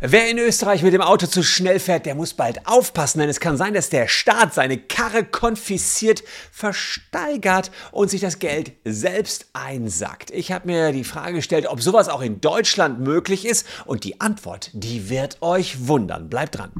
Wer in Österreich mit dem Auto zu schnell fährt, der muss bald aufpassen, denn es kann sein, dass der Staat seine Karre konfisziert, versteigert und sich das Geld selbst einsackt. Ich habe mir die Frage gestellt, ob sowas auch in Deutschland möglich ist und die Antwort, die wird euch wundern. Bleibt dran.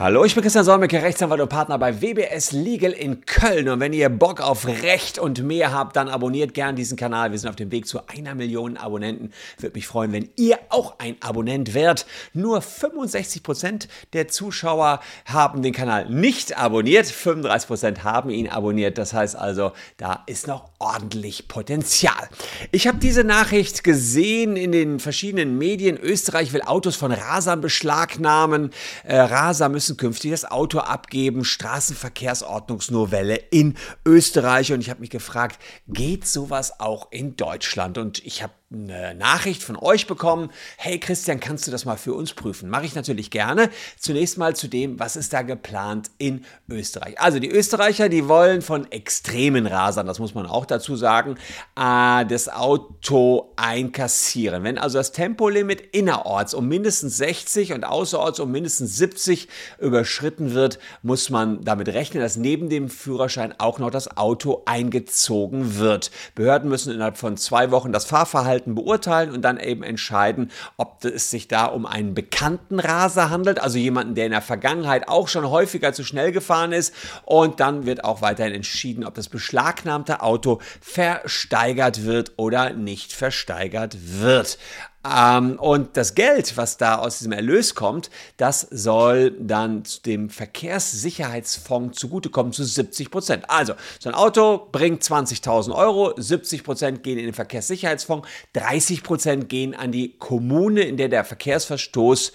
Hallo, ich bin Christian Solmecke, Rechtsanwalt und Partner bei WBS Legal in Köln. Und wenn ihr Bock auf Recht und mehr habt, dann abonniert gern diesen Kanal. Wir sind auf dem Weg zu einer Million Abonnenten. Würde mich freuen, wenn ihr auch ein Abonnent wärt. Nur 65 Prozent der Zuschauer haben den Kanal nicht abonniert. 35 Prozent haben ihn abonniert. Das heißt also, da ist noch ordentlich Potenzial. Ich habe diese Nachricht gesehen in den verschiedenen Medien. Österreich will Autos von Rasern beschlagnahmen. Äh, Raser müssen künftig das Auto abgeben. Straßenverkehrsordnungsnovelle in Österreich. Und ich habe mich gefragt, geht sowas auch in Deutschland? Und ich habe eine Nachricht von euch bekommen. Hey Christian, kannst du das mal für uns prüfen? Mache ich natürlich gerne. Zunächst mal zu dem, was ist da geplant in Österreich. Also die Österreicher, die wollen von extremen Rasern, das muss man auch dazu sagen, äh, das Auto einkassieren. Wenn also das Tempolimit innerorts um mindestens 60 und außerorts um mindestens 70 überschritten wird, muss man damit rechnen, dass neben dem Führerschein auch noch das Auto eingezogen wird. Behörden müssen innerhalb von zwei Wochen das Fahrverhalten Verhalten beurteilen und dann eben entscheiden, ob es sich da um einen bekannten Raser handelt, also jemanden, der in der Vergangenheit auch schon häufiger zu schnell gefahren ist. Und dann wird auch weiterhin entschieden, ob das beschlagnahmte Auto versteigert wird oder nicht versteigert wird. Ähm, und das Geld, was da aus diesem Erlös kommt, das soll dann dem Verkehrssicherheitsfonds zugutekommen zu 70 Prozent. Also, so ein Auto bringt 20.000 Euro, 70 Prozent gehen in den Verkehrssicherheitsfonds, 30 Prozent gehen an die Kommune, in der der Verkehrsverstoß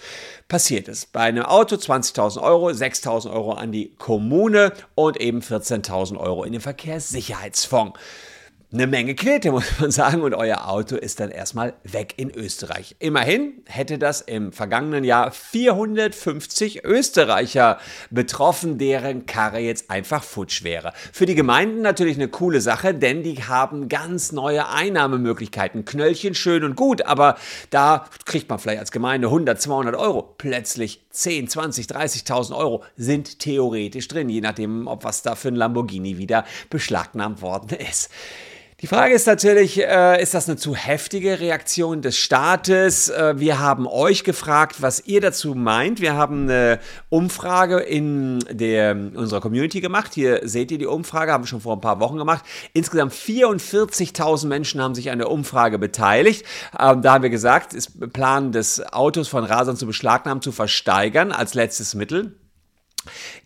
passiert ist. Bei einem Auto 20.000 Euro, 6.000 Euro an die Kommune und eben 14.000 Euro in den Verkehrssicherheitsfonds eine Menge Knete, muss man sagen, und euer Auto ist dann erstmal weg in Österreich. Immerhin hätte das im vergangenen Jahr 450 Österreicher betroffen, deren Karre jetzt einfach futsch wäre. Für die Gemeinden natürlich eine coole Sache, denn die haben ganz neue Einnahmemöglichkeiten. Knöllchen schön und gut, aber da kriegt man vielleicht als Gemeinde 100, 200 Euro. Plötzlich 10, 20, 30.000 Euro sind theoretisch drin, je nachdem, ob was da für ein Lamborghini wieder beschlagnahmt worden ist. Die Frage ist natürlich, äh, ist das eine zu heftige Reaktion des Staates? Äh, wir haben euch gefragt, was ihr dazu meint. Wir haben eine Umfrage in der, unserer Community gemacht. Hier seht ihr die Umfrage, haben wir schon vor ein paar Wochen gemacht. Insgesamt 44.000 Menschen haben sich an der Umfrage beteiligt. Ähm, da haben wir gesagt, ist Plan des Autos von Rasern zu beschlagnahmen, zu versteigern als letztes Mittel.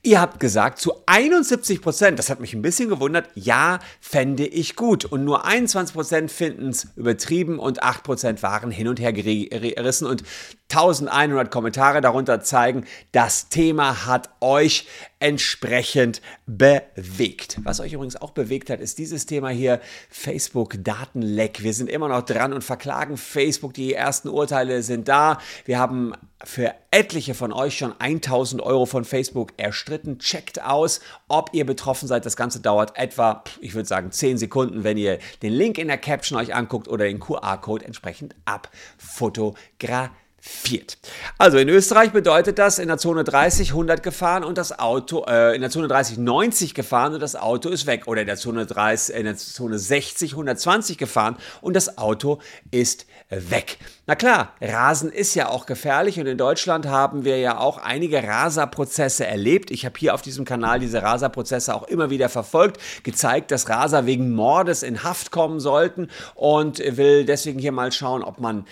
Ihr habt gesagt, zu 71 Prozent, das hat mich ein bisschen gewundert, ja, fände ich gut. Und nur 21 Prozent finden es übertrieben und 8 Prozent waren hin und her gerissen. Und 1100 Kommentare darunter zeigen, das Thema hat euch entsprechend bewegt. Was euch übrigens auch bewegt hat, ist dieses Thema hier, Facebook-Datenleck. Wir sind immer noch dran und verklagen Facebook. Die ersten Urteile sind da. Wir haben für etliche von euch schon 1000 Euro von Facebook erstritten. Checkt aus, ob ihr betroffen seid. Das Ganze dauert etwa, ich würde sagen, 10 Sekunden, wenn ihr den Link in der Caption euch anguckt oder den QR-Code entsprechend abfotografiert viert. Also in Österreich bedeutet das in der Zone 30 100 gefahren und das Auto, äh, in der Zone 30 90 gefahren und das Auto ist weg. Oder in der Zone, 30, in der Zone 60 120 gefahren und das Auto ist weg. Na klar, Rasen ist ja auch gefährlich und in Deutschland haben wir ja auch einige Raserprozesse erlebt. Ich habe hier auf diesem Kanal diese Raserprozesse auch immer wieder verfolgt, gezeigt, dass Raser wegen Mordes in Haft kommen sollten und will deswegen hier mal schauen, ob man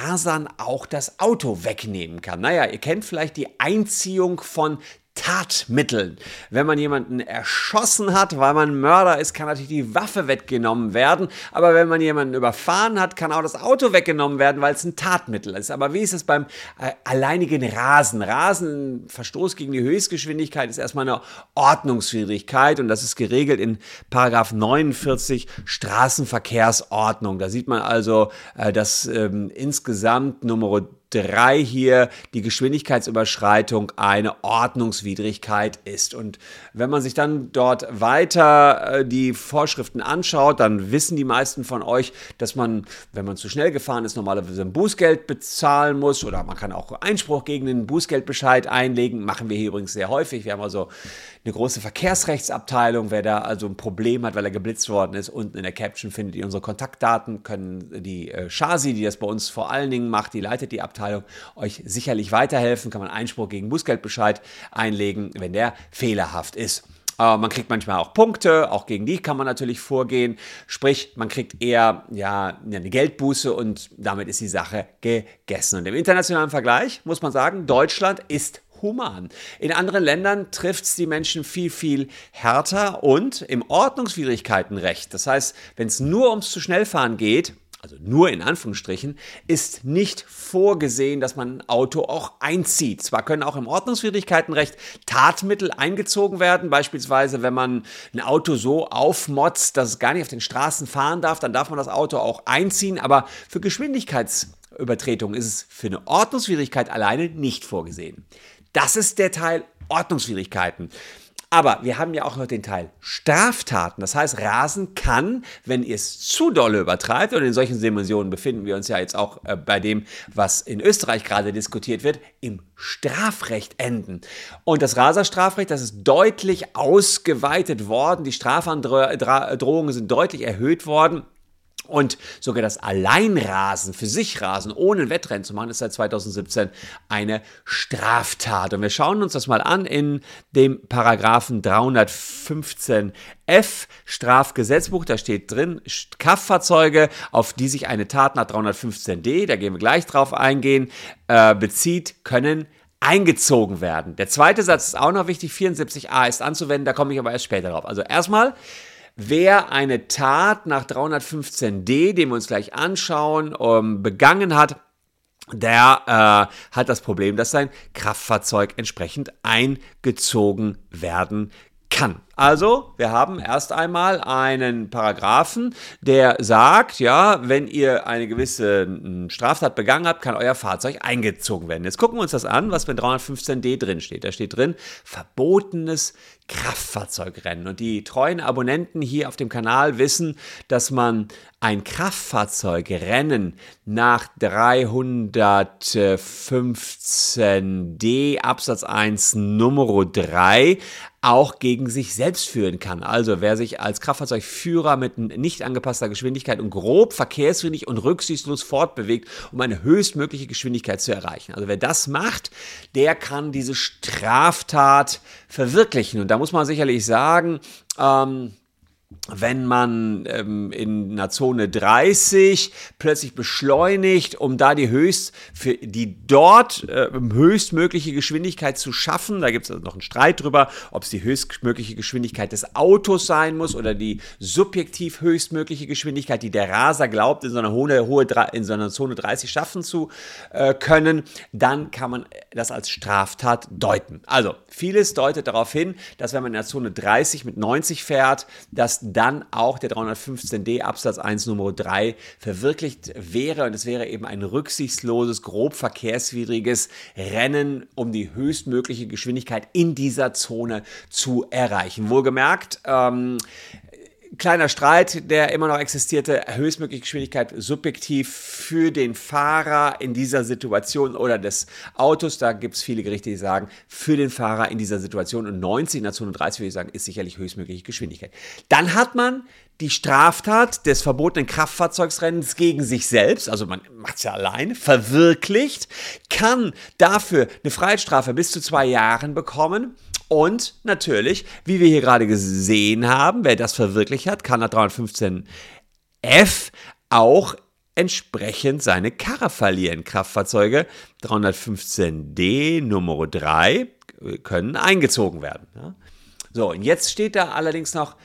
Rasern auch das Auto wegnehmen kann. Naja, ihr kennt vielleicht die Einziehung von Tatmitteln. Wenn man jemanden erschossen hat, weil man Mörder ist, kann natürlich die Waffe weggenommen werden. Aber wenn man jemanden überfahren hat, kann auch das Auto weggenommen werden, weil es ein Tatmittel ist. Aber wie ist es beim äh, alleinigen Rasen? Rasen, Verstoß gegen die Höchstgeschwindigkeit ist erstmal eine Ordnungswidrigkeit und das ist geregelt in Paragraph 49 Straßenverkehrsordnung. Da sieht man also, äh, dass ähm, insgesamt Nummer 3 hier die Geschwindigkeitsüberschreitung eine Ordnungswidrigkeit ist. Und wenn man sich dann dort weiter äh, die Vorschriften anschaut, dann wissen die meisten von euch, dass man, wenn man zu schnell gefahren ist, normalerweise ein Bußgeld bezahlen muss oder man kann auch Einspruch gegen den Bußgeldbescheid einlegen. Machen wir hier übrigens sehr häufig. Wir haben also eine große Verkehrsrechtsabteilung. Wer da also ein Problem hat, weil er geblitzt worden ist, unten in der Caption findet ihr unsere Kontaktdaten, können die äh, Shasi, die das bei uns vor allen Dingen macht, die leitet die Abteilung, euch sicherlich weiterhelfen. Kann man Einspruch gegen Bußgeldbescheid einlegen, wenn der fehlerhaft ist. Man kriegt manchmal auch Punkte, auch gegen die kann man natürlich vorgehen. Sprich, man kriegt eher ja, eine Geldbuße und damit ist die Sache gegessen. Und im internationalen Vergleich muss man sagen, Deutschland ist human. In anderen Ländern trifft es die Menschen viel, viel härter und im Ordnungswidrigkeitenrecht. Das heißt, wenn es nur ums zu schnell fahren geht, also nur in Anführungsstrichen, ist nicht vorgesehen, dass man ein Auto auch einzieht. Zwar können auch im Ordnungswidrigkeitenrecht Tatmittel eingezogen werden, beispielsweise wenn man ein Auto so aufmotzt, dass es gar nicht auf den Straßen fahren darf, dann darf man das Auto auch einziehen, aber für Geschwindigkeitsübertretungen ist es für eine Ordnungswidrigkeit alleine nicht vorgesehen. Das ist der Teil Ordnungswidrigkeiten. Aber wir haben ja auch noch den Teil Straftaten. Das heißt, Rasen kann, wenn ihr es zu dolle übertreibt, und in solchen Dimensionen befinden wir uns ja jetzt auch äh, bei dem, was in Österreich gerade diskutiert wird, im Strafrecht enden. Und das Raserstrafrecht, das ist deutlich ausgeweitet worden. Die Strafandrohungen sind deutlich erhöht worden. Und sogar das Alleinrasen, für sich Rasen, ohne Wettrennen zu machen, ist seit 2017 eine Straftat. Und wir schauen uns das mal an in dem Paragraphen 315f Strafgesetzbuch. Da steht drin, Kraftfahrzeuge, auf die sich eine Tat nach 315d, da gehen wir gleich drauf eingehen, äh, bezieht, können eingezogen werden. Der zweite Satz ist auch noch wichtig, 74a ist anzuwenden, da komme ich aber erst später drauf. Also erstmal, wer eine Tat nach 315d, den wir uns gleich anschauen, ähm, begangen hat, der äh, hat das Problem, dass sein Kraftfahrzeug entsprechend eingezogen werden kann. Also, wir haben erst einmal einen Paragraphen, der sagt, ja, wenn ihr eine gewisse hm, Straftat begangen habt, kann euer Fahrzeug eingezogen werden. Jetzt gucken wir uns das an, was bei 315d drin steht. Da steht drin, verbotenes Kraftfahrzeugrennen. Und die treuen Abonnenten hier auf dem Kanal wissen, dass man ein Kraftfahrzeugrennen nach 315d Absatz 1 Nummer 3 auch gegen sich selbst führen kann. Also wer sich als Kraftfahrzeugführer mit nicht angepasster Geschwindigkeit und grob verkehrswidrig und rücksichtslos fortbewegt, um eine höchstmögliche Geschwindigkeit zu erreichen. Also wer das macht, der kann diese Straftat verwirklichen. Und da muss man sicherlich sagen, ähm, wenn man ähm, in einer Zone 30 plötzlich beschleunigt, um da die höchst für die dort äh, höchstmögliche Geschwindigkeit zu schaffen. Da gibt es also noch einen Streit drüber, ob es die höchstmögliche Geschwindigkeit des Autos sein muss oder die subjektiv höchstmögliche Geschwindigkeit, die der Raser glaubt, in so einer hohe, hohe in so einer Zone 30 schaffen zu äh, können. Dann kann man das als Straftat deuten. Also vieles deutet darauf hin, dass wenn man in der Zone 30 mit 90 fährt, dass dann auch der 315d Absatz 1 Nummer 3 verwirklicht wäre. Und es wäre eben ein rücksichtsloses, grob verkehrswidriges Rennen, um die höchstmögliche Geschwindigkeit in dieser Zone zu erreichen. Wohlgemerkt, ähm, kleiner Streit, der immer noch existierte, höchstmögliche Geschwindigkeit subjektiv für den Fahrer in dieser Situation oder des Autos. Da gibt es viele Gerichte, die sagen, für den Fahrer in dieser Situation und 90 in der Zone 30 würde ich sagen, ist sicherlich höchstmögliche Geschwindigkeit. Dann hat man die Straftat des verbotenen Kraftfahrzeugsrennens gegen sich selbst, also man macht es ja allein, verwirklicht, kann dafür eine Freiheitsstrafe bis zu zwei Jahren bekommen und natürlich, wie wir hier gerade gesehen haben, wer das verwirklicht hat, kann nach 315f auch entsprechend seine Karre verlieren. Kraftfahrzeuge 315d Nummer 3 können eingezogen werden. So, und jetzt steht da allerdings noch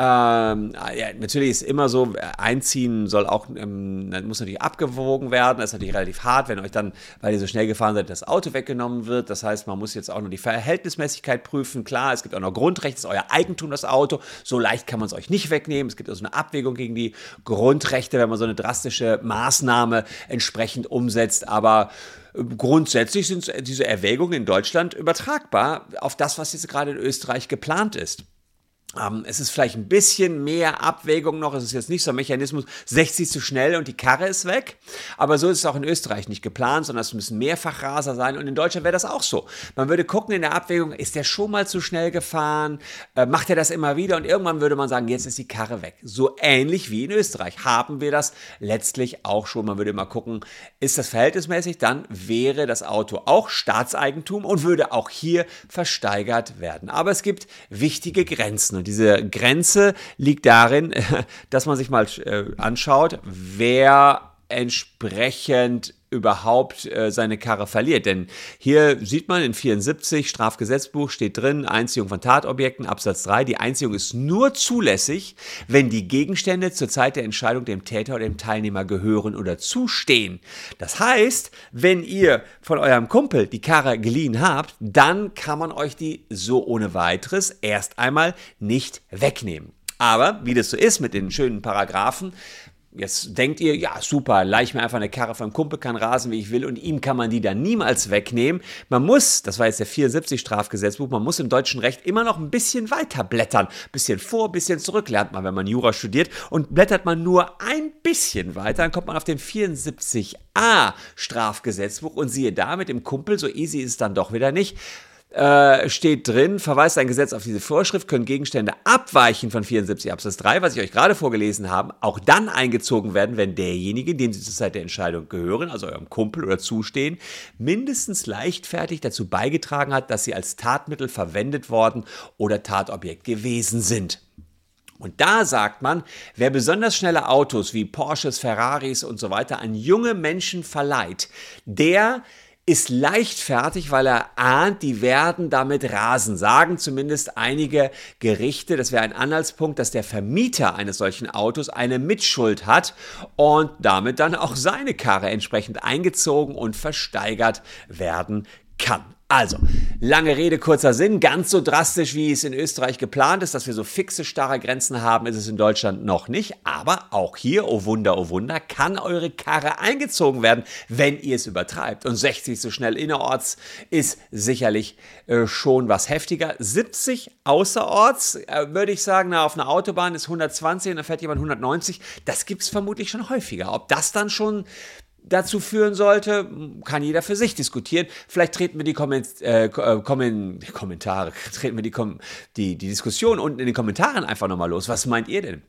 Ähm, ja, natürlich ist immer so, einziehen soll auch, ähm, muss natürlich abgewogen werden. Das ist natürlich relativ hart, wenn euch dann, weil ihr so schnell gefahren seid, das Auto weggenommen wird. Das heißt, man muss jetzt auch noch die Verhältnismäßigkeit prüfen. Klar, es gibt auch noch Grundrechte, es ist euer Eigentum, das Auto. So leicht kann man es euch nicht wegnehmen. Es gibt also eine Abwägung gegen die Grundrechte, wenn man so eine drastische Maßnahme entsprechend umsetzt. Aber grundsätzlich sind diese Erwägungen in Deutschland übertragbar auf das, was jetzt gerade in Österreich geplant ist. Ähm, es ist vielleicht ein bisschen mehr Abwägung noch. Es ist jetzt nicht so ein Mechanismus, 60 zu schnell und die Karre ist weg. Aber so ist es auch in Österreich nicht geplant, sondern es müssen Mehrfachraser sein. Und in Deutschland wäre das auch so. Man würde gucken in der Abwägung, ist der schon mal zu schnell gefahren? Äh, macht er das immer wieder? Und irgendwann würde man sagen, jetzt ist die Karre weg. So ähnlich wie in Österreich haben wir das letztlich auch schon. Man würde immer gucken, ist das verhältnismäßig? Dann wäre das Auto auch Staatseigentum und würde auch hier versteigert werden. Aber es gibt wichtige Grenzen. Und diese Grenze liegt darin, dass man sich mal äh, anschaut, wer entsprechend überhaupt äh, seine Karre verliert. Denn hier sieht man in 74 Strafgesetzbuch steht drin, Einziehung von Tatobjekten, Absatz 3. Die Einziehung ist nur zulässig, wenn die Gegenstände zur Zeit der Entscheidung dem Täter oder dem Teilnehmer gehören oder zustehen. Das heißt, wenn ihr von eurem Kumpel die Karre geliehen habt, dann kann man euch die so ohne weiteres erst einmal nicht wegnehmen. Aber wie das so ist mit den schönen Paragraphen, Jetzt denkt ihr, ja super, leih mir einfach eine Karre vom Kumpel, kann rasen, wie ich will und ihm kann man die dann niemals wegnehmen. Man muss, das war jetzt der 74 Strafgesetzbuch, man muss im deutschen Recht immer noch ein bisschen weiter blättern. Bisschen vor, bisschen zurück lernt man, wenn man Jura studiert und blättert man nur ein bisschen weiter, dann kommt man auf den 74a Strafgesetzbuch und siehe da, mit dem Kumpel, so easy ist es dann doch wieder nicht äh, steht drin, verweist ein Gesetz auf diese Vorschrift, können Gegenstände abweichen von 74 Absatz 3, was ich euch gerade vorgelesen habe, auch dann eingezogen werden, wenn derjenige, dem sie zur Zeit der Entscheidung gehören, also eurem Kumpel oder zustehen, mindestens leichtfertig dazu beigetragen hat, dass sie als Tatmittel verwendet worden oder Tatobjekt gewesen sind. Und da sagt man, wer besonders schnelle Autos wie Porsches, Ferraris und so weiter an junge Menschen verleiht, der ist leichtfertig, weil er ahnt, die werden damit rasen. Sagen zumindest einige Gerichte, das wäre ein Anhaltspunkt, dass der Vermieter eines solchen Autos eine Mitschuld hat und damit dann auch seine Karre entsprechend eingezogen und versteigert werden kann. Also, lange Rede, kurzer Sinn. Ganz so drastisch, wie es in Österreich geplant ist, dass wir so fixe, starre Grenzen haben, ist es in Deutschland noch nicht. Aber auch hier, oh Wunder, oh Wunder, kann eure Karre eingezogen werden, wenn ihr es übertreibt. Und 60 so schnell innerorts ist sicherlich äh, schon was heftiger. 70 außerorts, äh, würde ich sagen, na, auf einer Autobahn ist 120 und dann fährt jemand 190. Das gibt es vermutlich schon häufiger. Ob das dann schon dazu führen sollte, kann jeder für sich diskutieren. Vielleicht treten wir die Komment äh, äh Kommen Kommentare, treten wir die, Kom die, die Diskussion unten in den Kommentaren einfach nochmal los. Was meint ihr denn?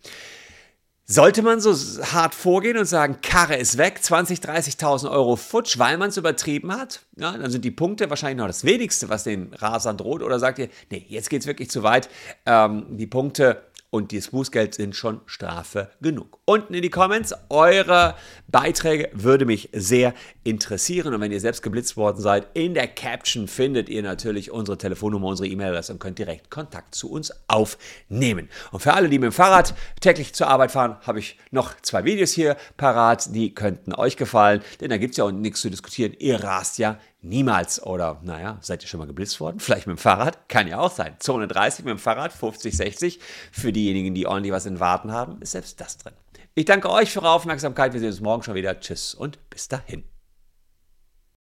Sollte man so hart vorgehen und sagen, Karre ist weg, 20, 30.000 Euro futsch, weil man es übertrieben hat? Ja, dann sind die Punkte wahrscheinlich noch das Wenigste, was den Rasern droht. Oder sagt ihr, nee, jetzt geht es wirklich zu weit. Ähm, die Punkte und das Bußgeld sind schon Strafe genug. Unten in die Comments, eure Beiträge würde mich sehr interessieren. Und wenn ihr selbst geblitzt worden seid, in der Caption findet ihr natürlich unsere Telefonnummer, unsere E-Mail-Adresse und könnt direkt Kontakt zu uns aufnehmen. Und für alle, die mit dem Fahrrad täglich zur Arbeit fahren, habe ich noch zwei Videos hier parat, die könnten euch gefallen, denn da gibt es ja auch nichts zu diskutieren. Ihr rast ja Niemals. Oder, naja, seid ihr schon mal geblitzt worden? Vielleicht mit dem Fahrrad? Kann ja auch sein. Zone 30 mit dem Fahrrad, 50, 60. Für diejenigen, die ordentlich was in Warten haben, ist selbst das drin. Ich danke euch für eure Aufmerksamkeit. Wir sehen uns morgen schon wieder. Tschüss und bis dahin.